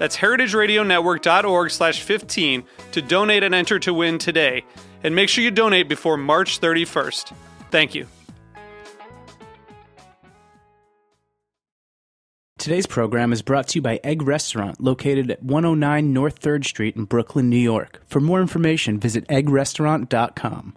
That's heritageradionetwork.org slash 15 to donate and enter to win today. And make sure you donate before March 31st. Thank you. Today's program is brought to you by Egg Restaurant, located at 109 North 3rd Street in Brooklyn, New York. For more information, visit eggrestaurant.com.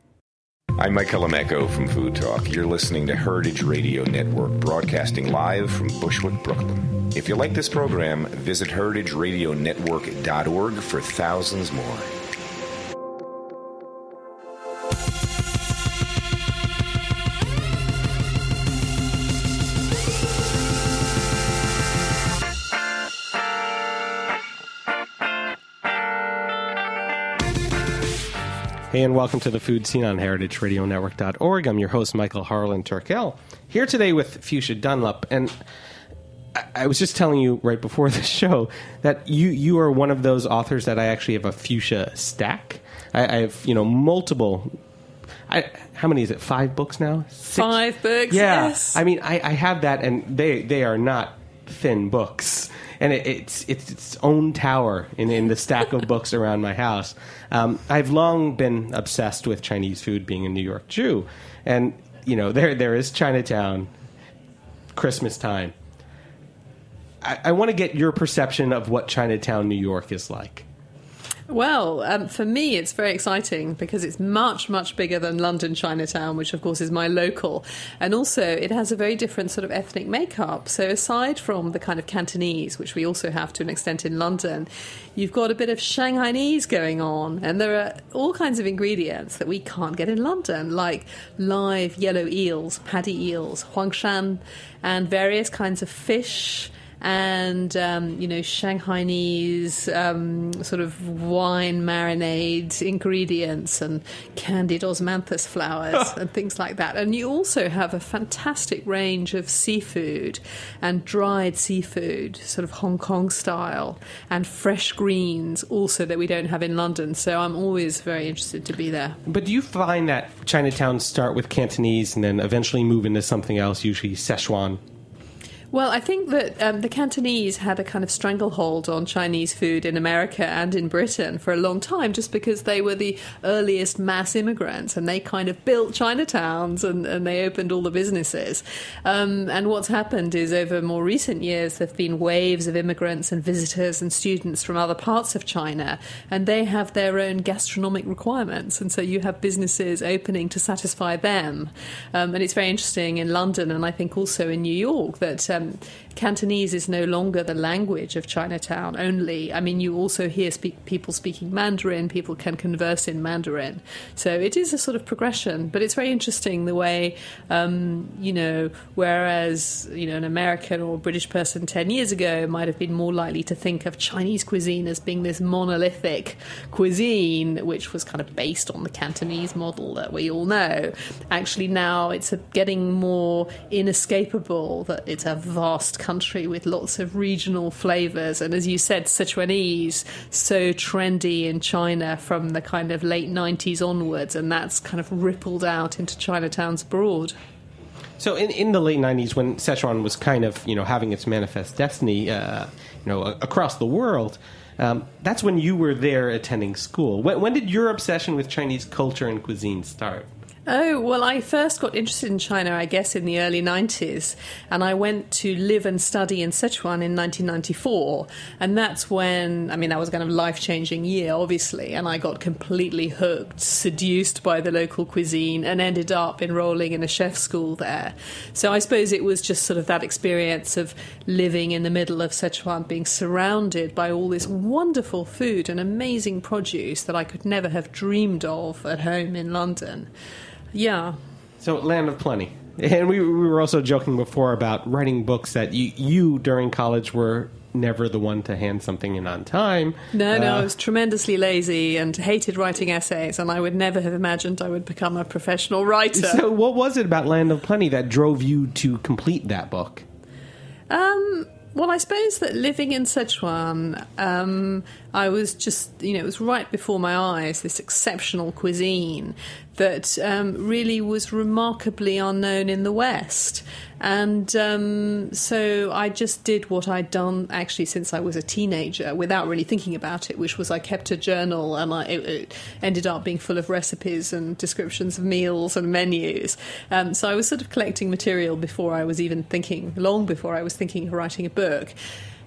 I'm Michael Colameco from Food Talk. You're listening to Heritage Radio Network, broadcasting live from Bushwick, Brooklyn. If you like this program, visit heritageradionetwork.org for thousands more. Hey, and welcome to the Food Seen on heritageradionetwork.org. I'm your host, Michael Harlan Turkel, here today with Fuchsia Dunlop. And I, I was just telling you right before the show that you, you are one of those authors that I actually have a fuchsia stack. I, I have, you know, multiple. I, how many is it? Five books now? Six? Five books, Yeah. yes. I mean, I, I have that, and they, they are not thin books. And it, it's, it's its own tower in, in the stack of books around my house. Um, I've long been obsessed with Chinese food, being a New York Jew, and you know there there is Chinatown, Christmas time. I, I want to get your perception of what Chinatown, New York, is like. Well, um, for me, it's very exciting because it's much, much bigger than London Chinatown, which of course is my local. And also, it has a very different sort of ethnic makeup. So, aside from the kind of Cantonese, which we also have to an extent in London, you've got a bit of Shanghainese going on. And there are all kinds of ingredients that we can't get in London, like live yellow eels, paddy eels, huangshan, and various kinds of fish and um, you know Shanghainese um, sort of wine marinade ingredients and candied osmanthus flowers and things like that. And you also have a fantastic range of seafood and dried seafood, sort of Hong Kong style, and fresh greens also that we don't have in London. So I'm always very interested to be there. But do you find that Chinatowns start with Cantonese and then eventually move into something else, usually Szechuan? Well, I think that um, the Cantonese had a kind of stranglehold on Chinese food in America and in Britain for a long time, just because they were the earliest mass immigrants and they kind of built Chinatowns and, and they opened all the businesses. Um, and what's happened is over more recent years, there have been waves of immigrants and visitors and students from other parts of China, and they have their own gastronomic requirements. And so you have businesses opening to satisfy them. Um, and it's very interesting in London and I think also in New York that. Um, Cantonese is no longer the language of Chinatown only. I mean, you also hear speak, people speaking Mandarin, people can converse in Mandarin. So it is a sort of progression, but it's very interesting the way, um, you know, whereas, you know, an American or British person 10 years ago might have been more likely to think of Chinese cuisine as being this monolithic cuisine, which was kind of based on the Cantonese model that we all know. Actually, now it's getting more inescapable that it's a vast country with lots of regional flavors. And as you said, Sichuanese, so trendy in China from the kind of late 90s onwards, and that's kind of rippled out into Chinatowns abroad. So in, in the late '90s, when Sichuan was kind of you know having its manifest destiny, uh, you know across the world, um, that's when you were there attending school. When, when did your obsession with Chinese culture and cuisine start? Oh, well, I first got interested in China, I guess, in the early 90s. And I went to live and study in Sichuan in 1994. And that's when, I mean, that was kind of life changing year, obviously. And I got completely hooked, seduced by the local cuisine, and ended up enrolling in a chef school there. So I suppose it was just sort of that experience of living in the middle of Sichuan, being surrounded by all this wonderful food and amazing produce that I could never have dreamed of at home in London. Yeah. So, Land of Plenty. And we, we were also joking before about writing books that you, you during college were never the one to hand something in on time. No, no, Uh, I was tremendously lazy and hated writing essays, and I would never have imagined I would become a professional writer. So, what was it about Land of Plenty that drove you to complete that book? Um, well, I suppose that living in Sichuan, um, I was just, you know, it was right before my eyes, this exceptional cuisine that um, really was remarkably unknown in the West. And um, so I just did what I'd done actually since I was a teenager without really thinking about it, which was I kept a journal and I, it, it ended up being full of recipes and descriptions of meals and menus. Um, so I was sort of collecting material before I was even thinking, long before I was thinking of writing a book.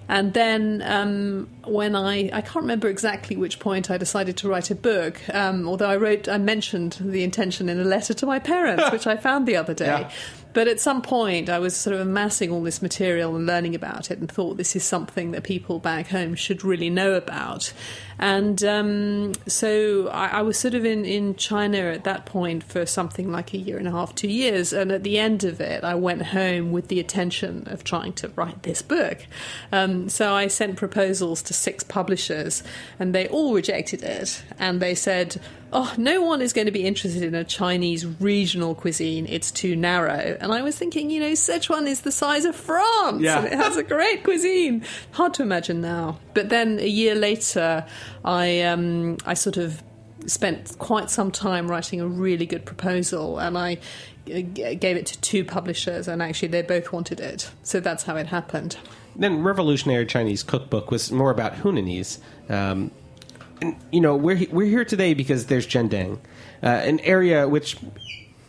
And then um, when I, I can't remember exactly which point I decided to write a book, um, although I wrote, I mentioned the intention in a letter to my parents, which I found the other day. Yeah. But at some point, I was sort of amassing all this material and learning about it, and thought this is something that people back home should really know about. And um, so I, I was sort of in, in China at that point for something like a year and a half, two years. And at the end of it, I went home with the intention of trying to write this book. Um, so I sent proposals to six publishers, and they all rejected it. And they said, oh, no one is going to be interested in a Chinese regional cuisine. It's too narrow. And I was thinking, you know, Sichuan is the size of France Yeah. and it has a great cuisine. Hard to imagine now. But then a year later, I, um, I sort of spent quite some time writing a really good proposal and I uh, gave it to two publishers and actually they both wanted it. So that's how it happened. Then Revolutionary Chinese Cookbook was more about Hunanese. Um, and, you know, we're, we're here today because there's Zhendang, uh, an area which,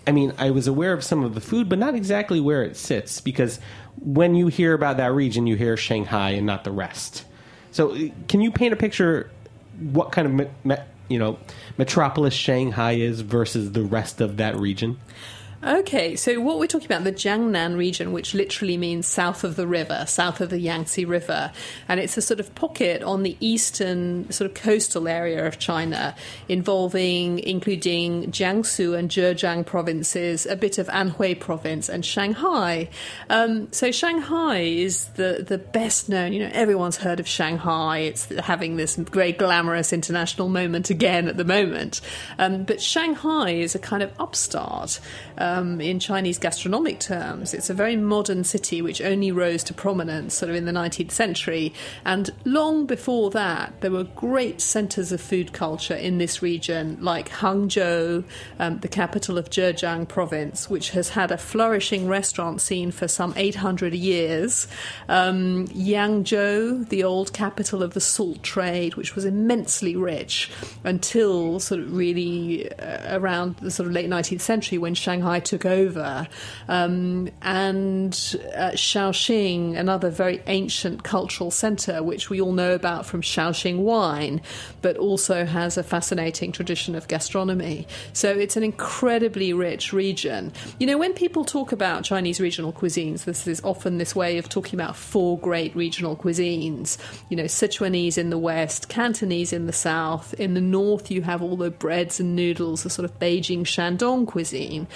I mean, I was aware of some of the food, but not exactly where it sits because when you hear about that region, you hear Shanghai and not the rest. So, uh, can you paint a picture what kind of, me, me, you know, metropolis Shanghai is versus the rest of that region? Okay, so what we're talking about the Jiangnan region, which literally means south of the river, south of the Yangtze River, and it's a sort of pocket on the eastern sort of coastal area of China, involving including Jiangsu and Zhejiang provinces, a bit of Anhui province, and Shanghai. Um, so Shanghai is the the best known. You know, everyone's heard of Shanghai. It's having this very glamorous international moment again at the moment, um, but Shanghai is a kind of upstart um, in Chinese gastronomic terms. It's a very modern city which only rose to prominence sort of in the 19th century. And long before that, there were great centres of food culture in this region, like Hangzhou, um, the capital of Zhejiang province, which has had a flourishing restaurant scene for some 800 years. Um, Yangzhou, the old capital of the salt trade, which was immensely rich until sort of really uh, around the sort of late 19th century when Shanghai took over. Um, and uh, Shaoxing, another very ancient cultural centre, which we all know about from Shaoxing wine, but also has a fascinating tradition of gastronomy. So it's an incredibly rich region. You know, when people talk about Chinese regional cuisines, this is often this way of talking about four great regional cuisines. You know, Sichuanese in the west, Cantonese in the south. In the north, you have all the breads and noodles, the sort of Beijing Shandong cuisine.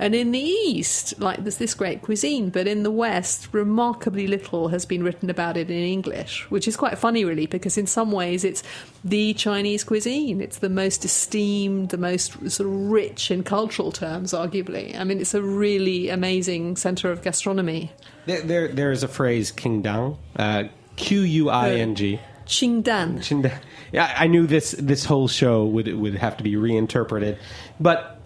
And in the east, like there's this great cuisine, but in the west, remarkably little has been written about it in English, which is quite funny, really, because in some ways it's the Chinese cuisine. It's the most esteemed, the most sort of rich in cultural terms, arguably. I mean, it's a really amazing centre of gastronomy. There, there, there is a phrase, Qingdang, uh, Q U I N G. Qingdan. Qingdang. Yeah, I knew this this whole show would would have to be reinterpreted, but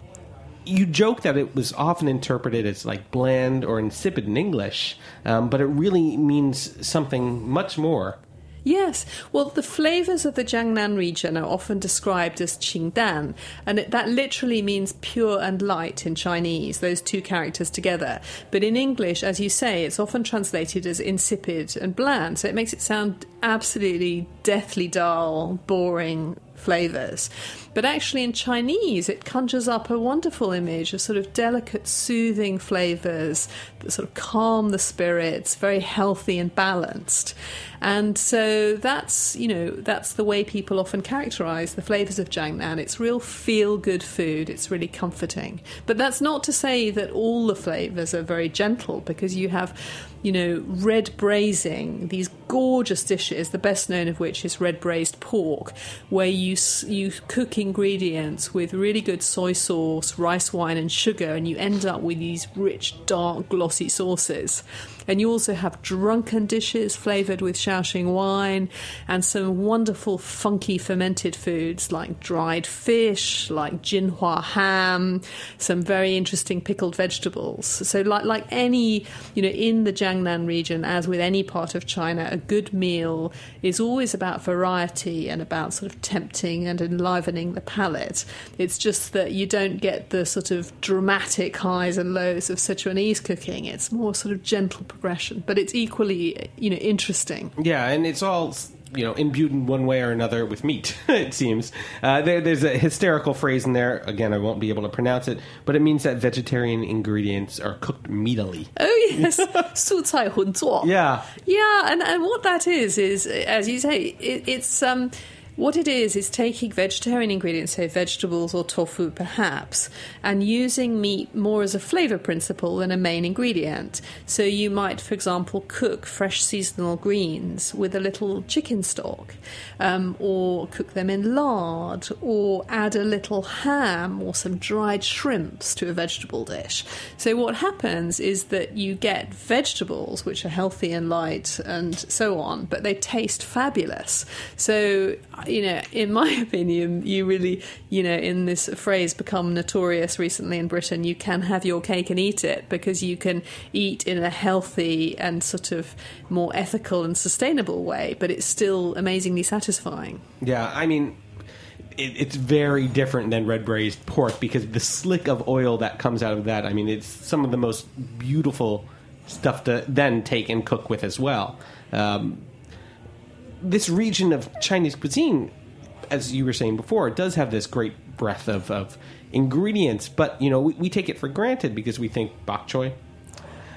you joke that it was often interpreted as like bland or insipid in English, um, but it really means something much more. Yes. Well, the flavors of the Jiangnan region are often described as qingdan, and it, that literally means pure and light in Chinese, those two characters together. But in English, as you say, it's often translated as insipid and bland, so it makes it sound absolutely deathly dull, boring, flavors. But actually, in Chinese, it conjures up a wonderful image of sort of delicate, soothing flavors that sort of calm the spirits, very healthy and balanced. And so that's, you know, that's the way people often characterize the flavors of Jiangnan. It's real feel good food, it's really comforting. But that's not to say that all the flavors are very gentle because you have you know, red braising, these gorgeous dishes, the best known of which is red braised pork, where you, you cook ingredients with really good soy sauce, rice wine, and sugar, and you end up with these rich, dark, glossy sauces. And you also have drunken dishes flavored with Shaoxing wine and some wonderful funky fermented foods like dried fish, like jinhua ham, some very interesting pickled vegetables. So like like any, you know, in the Jiangnan region as with any part of China, a good meal is always about variety and about sort of tempting and enlivening the palate. It's just that you don't get the sort of dramatic highs and lows of Sichuanese cooking. It's more sort of gentle progression, but it's equally, you know, interesting. Yeah, and it's all you know imbued in one way or another with meat. it seems uh, there, there's a hysterical phrase in there. Again, I won't be able to pronounce it, but it means that vegetarian ingredients are cooked meatily. Oh yes, 素菜混做. Yeah, yeah, and and what that is is, as you say, it, it's um. what it is is taking vegetarian ingredients, say vegetables or tofu perhaps, and using meat more as a flavour principle than a main ingredient. So you might, for example, cook fresh seasonal greens with a little chicken stock, um, or cook them in lard, or add a little ham or some dried shrimps to a vegetable dish. So what happens is that you get vegetables which are healthy and light and so on, but they taste fabulous. So you know, in my opinion, you really, you know, in this phrase become notorious recently in Britain, you can have your cake and eat it because you can eat in a healthy and sort of more ethical and sustainable way, but it's still amazingly satisfying. Yeah, I mean, it, it's very different than red braised pork because the slick of oil that comes out of that, I mean, it's some of the most beautiful stuff to then take and cook with as well. Um, this region of Chinese cuisine, as you were saying before, does have this great breadth of, of ingredients, but you know we, we, take it for granted because we think bok choy,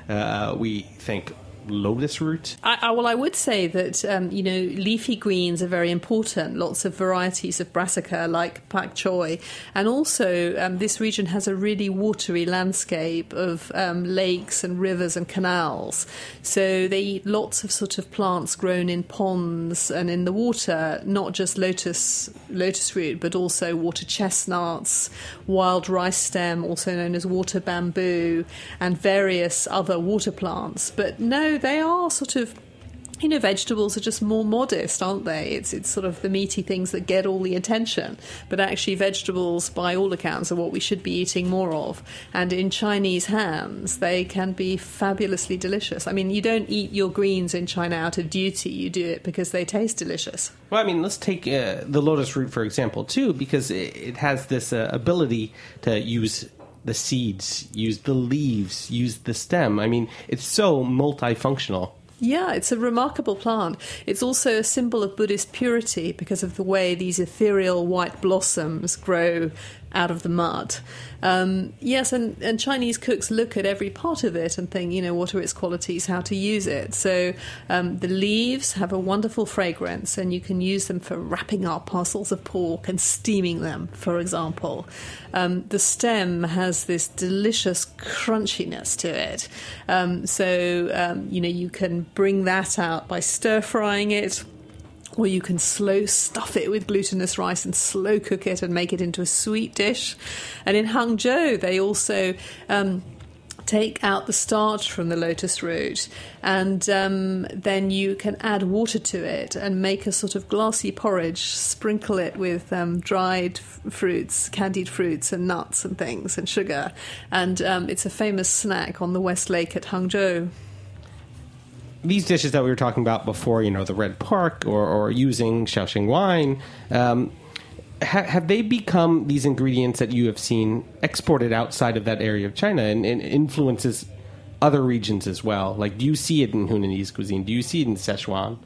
uh, we think lotus root? I, I, well, I would say that um, you know leafy greens are very important. Lots of varieties of brassica like pak choy, and also um, this region has a really watery landscape of um, lakes and rivers and canals. So they eat lots of sort of plants grown in ponds and in the water, not just lotus lotus root, but also water chestnuts, wild rice stem, also known as water bamboo, and various other water plants. But no, they are sort of you know, vegetables are just more modest, aren't they? It's it's sort of the meaty things that get all the attention. But actually, vegetables, by all accounts, are what we should be eating more of. And in Chinese hands, they can be fabulously delicious. I mean, you don't eat your greens in China out of duty. You do it because they taste delicious. Well, I mean, let's take uh, the lotus root for example too, because it, it has this uh, ability to use the seeds, use the leaves, use the stem. I mean, it's so multifunctional. Yeah, it's a remarkable plant. It's also a symbol of Buddhist purity because of the way these ethereal white blossoms grow out of the mud. Um, yes, and, and Chinese cooks look at every part of it and think, you know, what are its qualities, how to use it. So um, the leaves have a wonderful fragrance, and you can use them for wrapping up parcels of pork and steaming them, for example. Um, the stem has this delicious crunchiness to it. Um, so, um, you know, you can bring that out by stir frying it or you can slow stuff it with glutinous rice and slow cook it and make it into a sweet dish. And in Hangzhou, they also. Um, take out the starch from the lotus root, and um, then you can add water to it and make a sort of glassy porridge. Sprinkle it with um, dried f- fruits, candied fruits, and nuts and things, and sugar. And um, it's a famous snack on the West Lake at Hangzhou. These dishes that we were talking about before, you know, the red pork or, or using Shaoxing wine, um, ha- have they become these ingredients that you have seen exported outside of that area of China and, and influences other regions as well? Like, do you see it in Hunanese cuisine? Do you see it in Szechuan?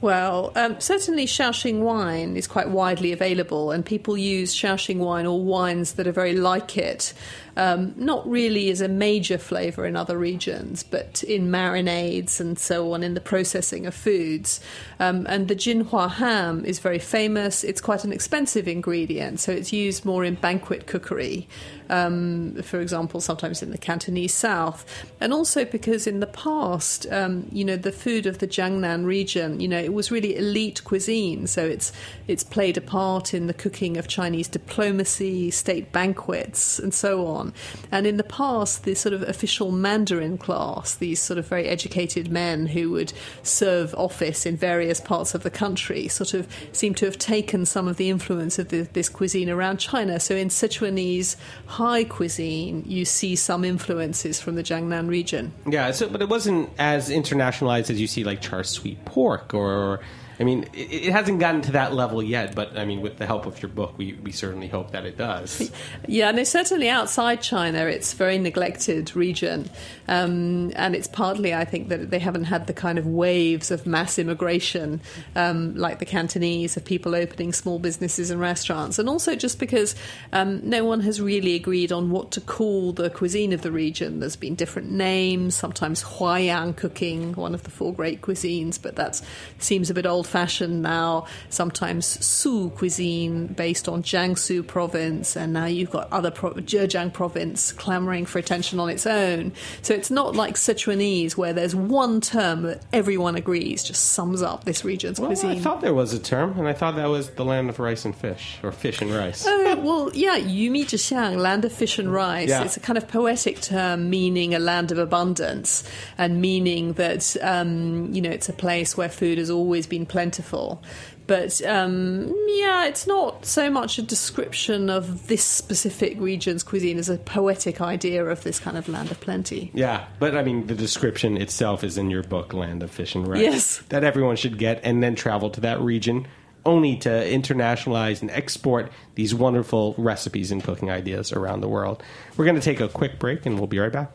Well, um, certainly Shaoxing wine is quite widely available, and people use Shaoxing wine or wines that are very like it um, not really as a major flavour in other regions, but in marinades and so on, in the processing of foods. Um, and the Jinhua ham is very famous. It's quite an expensive ingredient, so it's used more in banquet cookery. Um, for example, sometimes in the Cantonese South, and also because in the past, um, you know, the food of the Jiangnan region, you know, it was really elite cuisine, so it's it's played a part in the cooking of Chinese diplomacy, state banquets, and so on And in the past, the sort of official Mandarin class, these sort of very educated men who would serve office in various parts of the country, sort of seem to have taken some of the influence of the, this cuisine around China. So in Sichuanese high cuisine, you see some influences from the Jiangnan region. Yeah, so, but it wasn't as internationalized as you see like char siu pork or I mean, it, it, hasn't gotten to that level yet, but I mean, with the help of your book, we, we certainly hope that it does. Yeah, no, certainly outside China, it's a very neglected region. Um, and it's partly, I think, that they haven't had the kind of waves of mass immigration um, like the Cantonese of people opening small businesses and restaurants. And also just because um, no one has really agreed on what to call the cuisine of the region. There's been different names, sometimes Huaiyang cooking, one of the four great cuisines, but that seems a bit old old fashioned now, sometimes Su cuisine based on Jiangsu province, and now you've got other pro- Zhejiang province clamoring for attention on its own. So it's not like Sichuanese where there's one term that everyone agrees just sums up this region's well, cuisine. I thought there was a term, and I thought that was the land of rice and fish, or fish and rice. Oh, well, yeah, Yumi Zhixiang, land of fish and rice. Yeah. It's a kind of poetic term meaning a land of abundance and meaning that, um, you know, it's a place where food has always been plentiful. But um, yeah, it's not so much a description of this specific region's cuisine as a poetic idea of this kind of land of plenty. Yeah, but I mean, the description itself is in your book, Land of Fish and Rice. Yes. That everyone should get and then travel to that region only to internationalize and export these wonderful recipes and cooking ideas around the world. We're going to take a quick break and we'll be right back.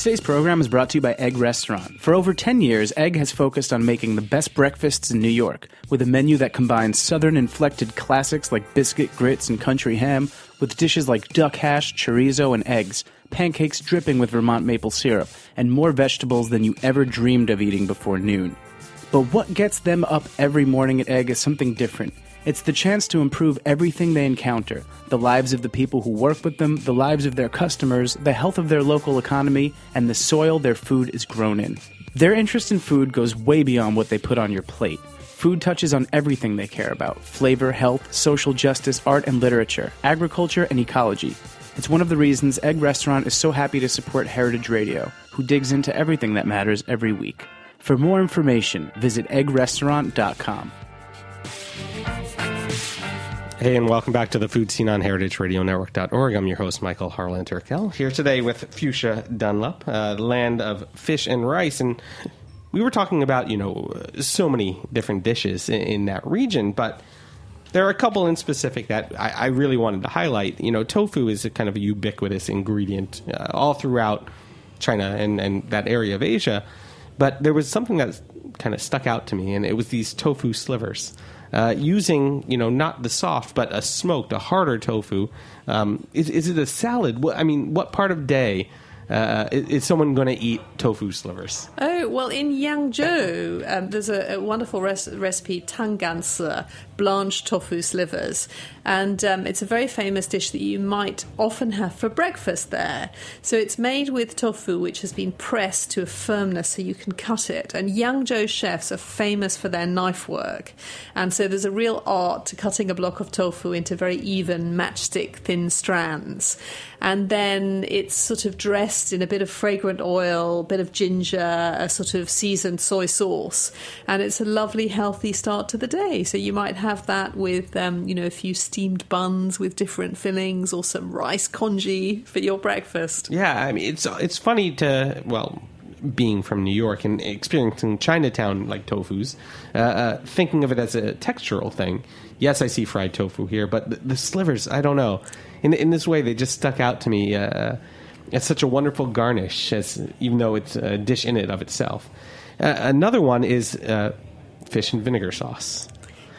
Today's program is brought to you by Egg Restaurant. For over 10 years, Egg has focused on making the best breakfasts in New York, with a menu that combines southern inflected classics like biscuit, grits, and country ham, with dishes like duck hash, chorizo, and eggs, pancakes dripping with Vermont maple syrup, and more vegetables than you ever dreamed of eating before noon. But what gets them up every morning at Egg is something different. It's the chance to improve everything they encounter the lives of the people who work with them, the lives of their customers, the health of their local economy, and the soil their food is grown in. Their interest in food goes way beyond what they put on your plate. Food touches on everything they care about flavor, health, social justice, art and literature, agriculture, and ecology. It's one of the reasons Egg Restaurant is so happy to support Heritage Radio, who digs into everything that matters every week. For more information, visit eggrestaurant.com. Hey, and welcome back to the Food Seen on heritageradionetwork.org. I'm your host, Michael Harlan Turkel, here today with Fuchsia Dunlop, uh, land of fish and rice. And we were talking about, you know, so many different dishes in, in that region, but there are a couple in specific that I, I, really wanted to highlight. You know, tofu is a kind of a ubiquitous ingredient uh, all throughout China and, and that area of Asia. But there was something that kind of stuck out to me, and it was these tofu slivers uh, using you know not the soft but a smoked, a harder tofu. Um, is, is it a salad? I mean, what part of day uh, is, is, someone going to eat tofu slivers? Oh well, in Yangzhou, um, there's a, a wonderful res- recipe tangansi, blanched tofu slivers, and um, it's a very famous dish that you might often have for breakfast there. So it's made with tofu, which has been pressed to a firmness so you can cut it. And Yangzhou chefs are famous for their knife work, and so there's a real art to cutting a block of tofu into very even matchstick thin strands and then it's sort of dressed in a bit of fragrant oil, a bit of ginger, a sort of seasoned soy sauce, and it's a lovely, healthy start to the day. So you might have that with, um, you know, a few steamed buns with different fillings or some rice congee for your breakfast. Yeah, I mean it's it's funny to well being from New York and experiencing Chinatown like tofu's, uh, uh, thinking of it as a textural thing. Yes, I see fried tofu here, but the, the slivers, I don't know. In in this way, they just stuck out to me. Uh, it's such a wonderful garnish, as even though it's a dish in it of itself. Uh, another one is uh, fish and vinegar sauce.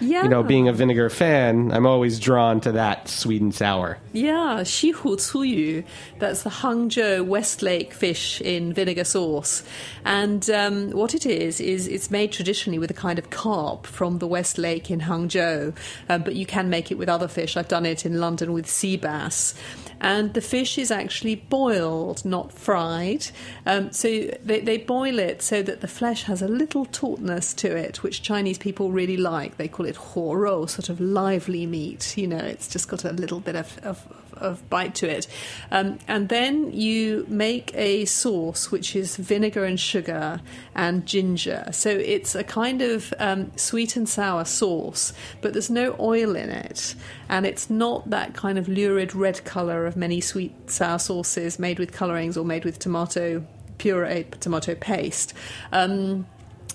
Yeah. You know, being a vinegar fan, I'm always drawn to that sweet and sour. Yeah, xihu cuyu. That's the Hangzhou Westlake fish in vinegar sauce. And um, what it is, is it's made traditionally with a kind of carp from the West Lake in Hangzhou. Um, but you can make it with other fish. I've done it in London with sea bass. And the fish is actually boiled, not fried. Um, so they, they boil it so that the flesh has a little tautness to it, which Chinese people really like. They call it huorou, sort of lively meat. You know, it's just got a little bit of, of, of bite to it. Um, and then you make a sauce which is vinegar and sugar and ginger. So it's a kind of um, sweet and sour sauce, but there's no oil in it. And it's not that kind of lurid red colour of many sweet sour sauces made with colourings or made with tomato puree, tomato paste. Um,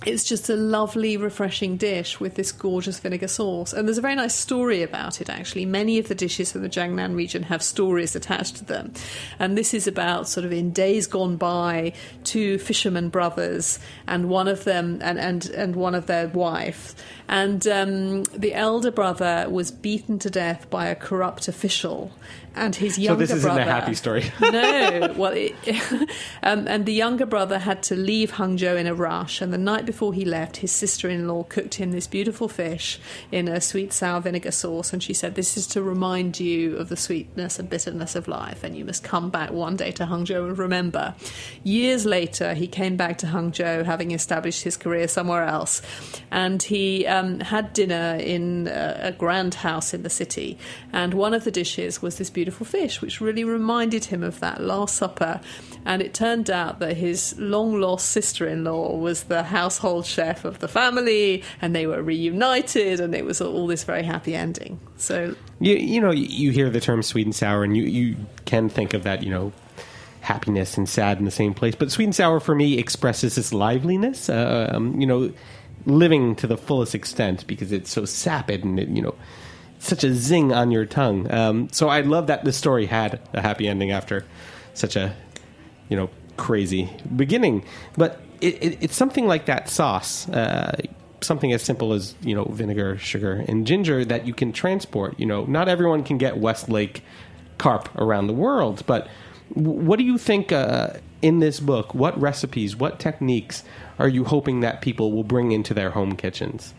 it's just a lovely, refreshing dish with this gorgeous vinegar sauce. And there's a very nice story about it, actually. Many of the dishes from the Jiangnan region have stories attached to them. And this is about sort of in days gone by, two fishermen brothers, and one of them, and, and, and one of their wife. And um, the elder brother was beaten to death by a corrupt official. And his younger so this isn't brother, a happy story. no, well, it, um, and the younger brother had to leave Hangzhou in a rush. And the night before he left, his sister-in-law cooked him this beautiful fish in a sweet sour vinegar sauce, and she said, "This is to remind you of the sweetness and bitterness of life, and you must come back one day to Hangzhou and remember." Years later, he came back to Hangzhou, having established his career somewhere else, and he um, had dinner in a, a grand house in the city, and one of the dishes was this beautiful fish, which really reminded him of that Last Supper. And it turned out that his long lost sister in law was the household chef of the family, and they were reunited, and it was all this very happy ending. So, You, you know, you, you hear the term sweet and sour, and you, you can think of that, you know, happiness and sad in the same place. But sweet and sour for me expresses this liveliness, uh, um, you know, living to the fullest extent because it's so sapid and, it, you know, such a zing on your tongue. Um, so I love that the story had a happy ending after such a, you know, crazy beginning. But it, it, it's something like that sauce. Uh, something as simple as you know vinegar, sugar, and ginger that you can transport. You know, not everyone can get Westlake carp around the world, but what do you think uh, in this book? What recipes, what techniques are you hoping that people will bring into their home kitchens?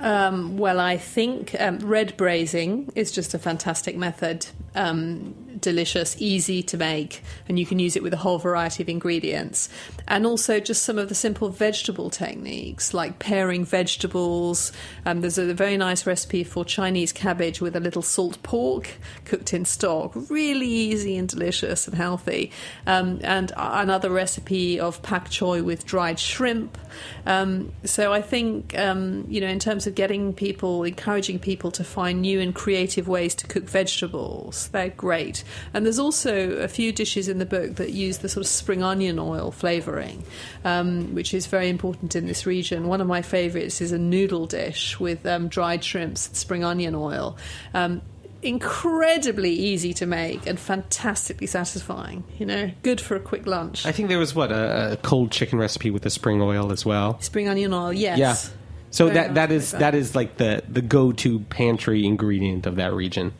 Um, well, I think um, red braising is just a fantastic method. Um, delicious, easy to make, and you can use it with a whole variety of ingredients. And also just some of the simple vegetable techniques, like pairing vegetables. Um, there's a very nice recipe for Chinese cabbage with a little salt pork cooked in stock. Really easy and delicious and healthy. Um, and another recipe of pak choi with dried shrimp. Um, so I think, um, you know, in terms of getting people, encouraging people to find new and creative ways to cook vegetables, they're great. And there's also a few dishes in the book that use the sort of spring onion oil flavouring, um, which is very important in this region. One of my favourites is a noodle dish with um, dried shrimps and spring onion oil. Um, incredibly easy to make and fantastically satisfying. You know, good for a quick lunch. I think there was what a, a cold chicken recipe with the spring oil as well. Spring onion oil, yes. Yeah. So Very that that is that. that is like the the go to pantry ingredient of that region.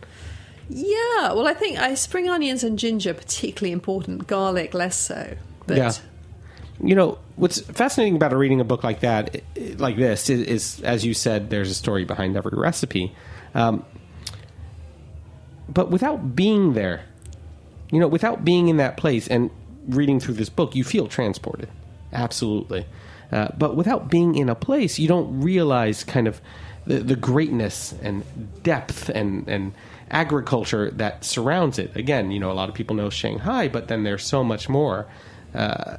Yeah, well, I think uh, spring onions and ginger particularly important. Garlic less so. But Yeah. You know what's fascinating about reading a book like that, like this, is, is as you said, there's a story behind every recipe. Um, but without being there, you know, without being in that place and reading through this book, you feel transported. Absolutely. Uh, but without being in a place, you don't realize kind of the, the greatness and depth and, and agriculture that surrounds it. Again, you know, a lot of people know Shanghai, but then there's so much more. Uh,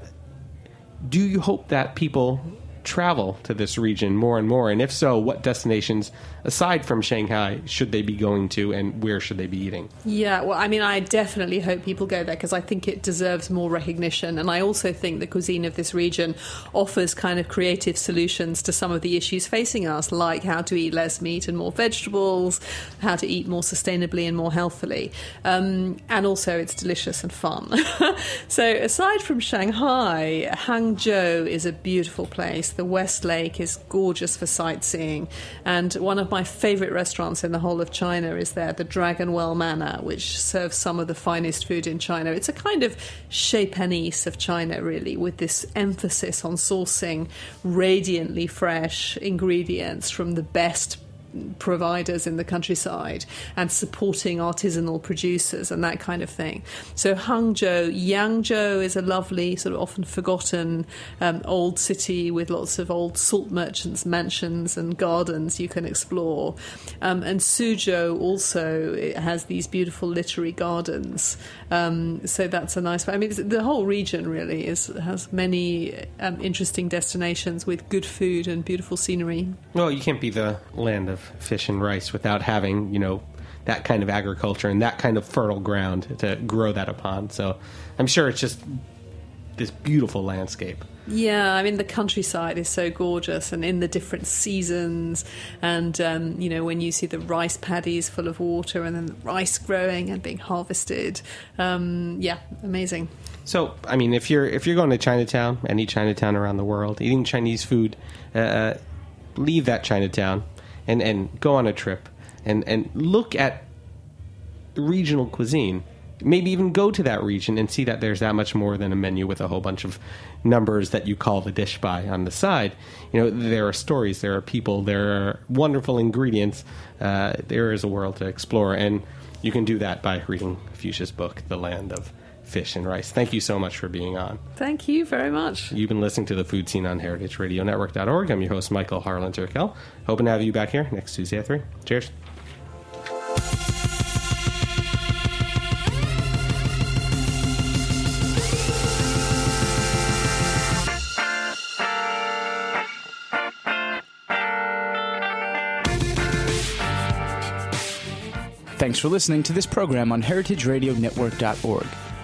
do you hope that people travel to this region more and more? And if so, what destinations, aside from Shanghai, should they be going to and where should they be eating? Yeah, well, I mean, I definitely hope people go there because I think it deserves more recognition. And I also think the cuisine of this region offers kind of creative solutions to some of the issues facing us, like how to eat less meat and more vegetables, how to eat more sustainably and more healthily. Um, and also, it's delicious and fun. so, aside from Shanghai, Hangzhou is a beautiful place. The West Lake is gorgeous for sightseeing. And one of my favorite restaurants in the whole of China is there, the Dragon Well Manor, which serves some of the finest food in China. It's a kind of chez panisse of China, really, with this emphasis on sourcing radiantly fresh ingredients from the best providers in the countryside and supporting artisanal producers and that kind of thing. So Hangzhou, Yangzhou is a lovely, sort of often forgotten um, old city with lots of old salt merchants' mansions and gardens you can explore. Um, and Suzhou also has these beautiful literary gardens. Um, so that's a nice. I mean, the whole region really is has many um, interesting destinations with good food and beautiful scenery. Well, you can't be the land of fish and rice without having, you know, that kind of agriculture and that kind of fertile ground to grow that upon. So I'm sure it's just this beautiful landscape. Yeah, I mean the countryside is so gorgeous, and in the different seasons, and um, you know when you see the rice paddies full of water, and then the rice growing and being harvested. Um, yeah, amazing. So, I mean, if you're if you're going to Chinatown, any Chinatown around the world, eating Chinese food, uh, leave that Chinatown and and go on a trip and and look at regional cuisine maybe even go to that region and see that there's that much more than a menu with a whole bunch of numbers that you call the dish by on the side. You know, there are stories, there are people, there are wonderful ingredients. Uh, there is a world to explore, and you can do that by reading Fuchsia's book, The Land of Fish and Rice. Thank you so much for being on. Thank you very much. You've been listening to the Food Seen on heritageradionetwork.org. I'm your host, Michael Harlan Turkel. Hoping to have you back here next Tuesday at 3. Cheers. Thanks for listening to this program on heritageradionetwork.org.